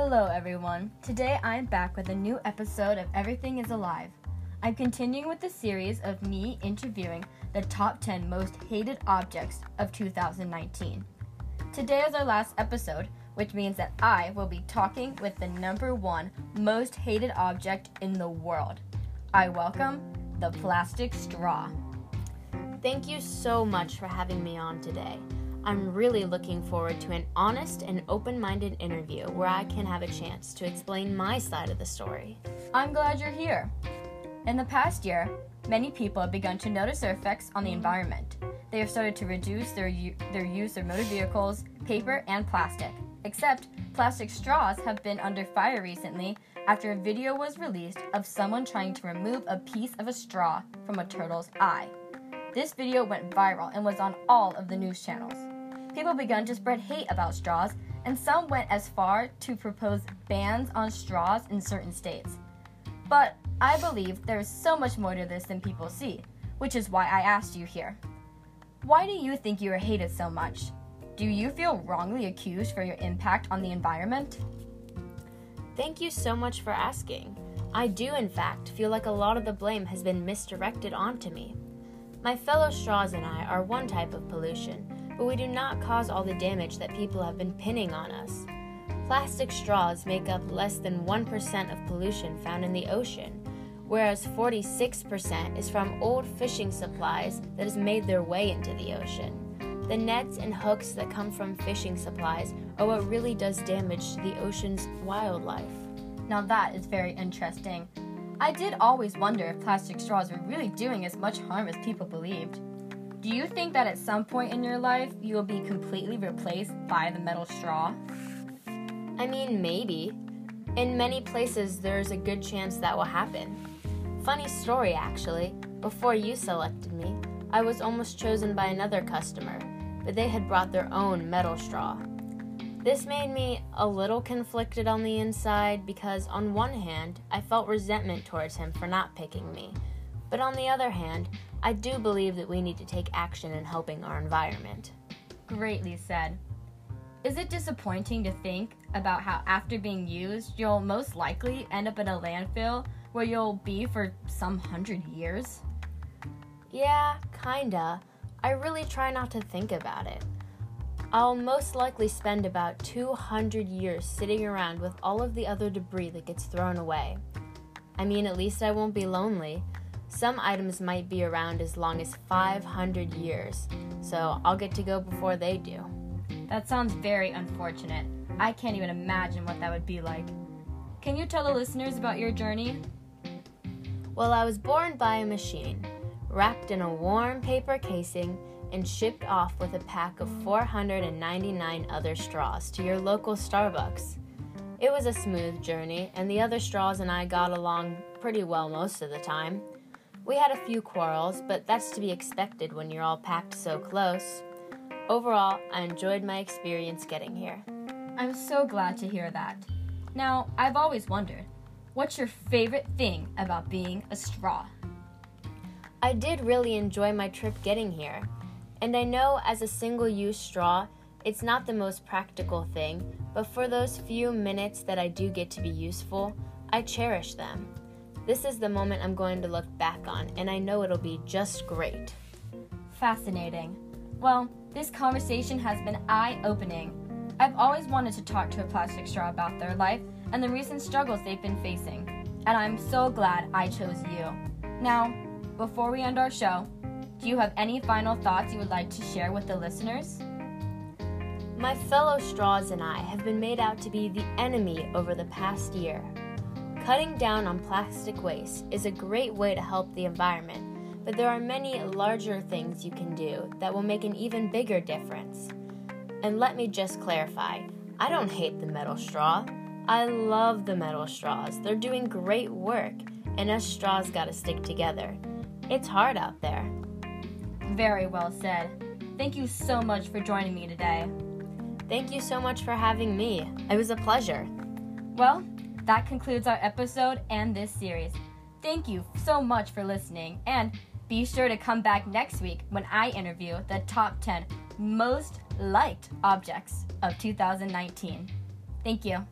Hello, everyone. Today I'm back with a new episode of Everything is Alive. I'm continuing with the series of me interviewing the top 10 most hated objects of 2019. Today is our last episode, which means that I will be talking with the number one most hated object in the world. I welcome the plastic straw. Thank you so much for having me on today. I'm really looking forward to an honest and open minded interview where I can have a chance to explain my side of the story. I'm glad you're here. In the past year, many people have begun to notice their effects on the environment. They have started to reduce their, u- their use of motor vehicles, paper, and plastic. Except, plastic straws have been under fire recently after a video was released of someone trying to remove a piece of a straw from a turtle's eye. This video went viral and was on all of the news channels. People began to spread hate about straws, and some went as far to propose bans on straws in certain states. But I believe there is so much more to this than people see, which is why I asked you here. Why do you think you are hated so much? Do you feel wrongly accused for your impact on the environment? Thank you so much for asking. I do, in fact, feel like a lot of the blame has been misdirected onto me. My fellow straws and I are one type of pollution, but we do not cause all the damage that people have been pinning on us. Plastic straws make up less than 1% of pollution found in the ocean, whereas 46% is from old fishing supplies that has made their way into the ocean. The nets and hooks that come from fishing supplies are what really does damage to the ocean's wildlife. Now that is very interesting. I did always wonder if plastic straws were really doing as much harm as people believed. Do you think that at some point in your life you will be completely replaced by the metal straw? I mean, maybe. In many places, there's a good chance that will happen. Funny story, actually. Before you selected me, I was almost chosen by another customer, but they had brought their own metal straw. This made me a little conflicted on the inside because, on one hand, I felt resentment towards him for not picking me, but on the other hand, I do believe that we need to take action in helping our environment. Greatly said. Is it disappointing to think about how, after being used, you'll most likely end up in a landfill where you'll be for some hundred years? Yeah, kinda. I really try not to think about it. I'll most likely spend about 200 years sitting around with all of the other debris that gets thrown away. I mean, at least I won't be lonely. Some items might be around as long as 500 years, so I'll get to go before they do. That sounds very unfortunate. I can't even imagine what that would be like. Can you tell the listeners about your journey? Well, I was born by a machine, wrapped in a warm paper casing, and shipped off with a pack of 499 other straws to your local Starbucks. It was a smooth journey, and the other straws and I got along pretty well most of the time. We had a few quarrels, but that's to be expected when you're all packed so close. Overall, I enjoyed my experience getting here. I'm so glad to hear that. Now, I've always wondered what's your favorite thing about being a straw? I did really enjoy my trip getting here. And I know as a single use straw, it's not the most practical thing, but for those few minutes that I do get to be useful, I cherish them. This is the moment I'm going to look back on, and I know it'll be just great. Fascinating. Well, this conversation has been eye opening. I've always wanted to talk to a plastic straw about their life and the recent struggles they've been facing, and I'm so glad I chose you. Now, before we end our show, do you have any final thoughts you would like to share with the listeners? My fellow straws and I have been made out to be the enemy over the past year. Cutting down on plastic waste is a great way to help the environment, but there are many larger things you can do that will make an even bigger difference. And let me just clarify I don't hate the metal straw. I love the metal straws. They're doing great work, and us straws gotta stick together. It's hard out there. Very well said. Thank you so much for joining me today. Thank you so much for having me. It was a pleasure. Well, that concludes our episode and this series. Thank you so much for listening, and be sure to come back next week when I interview the top 10 most liked objects of 2019. Thank you.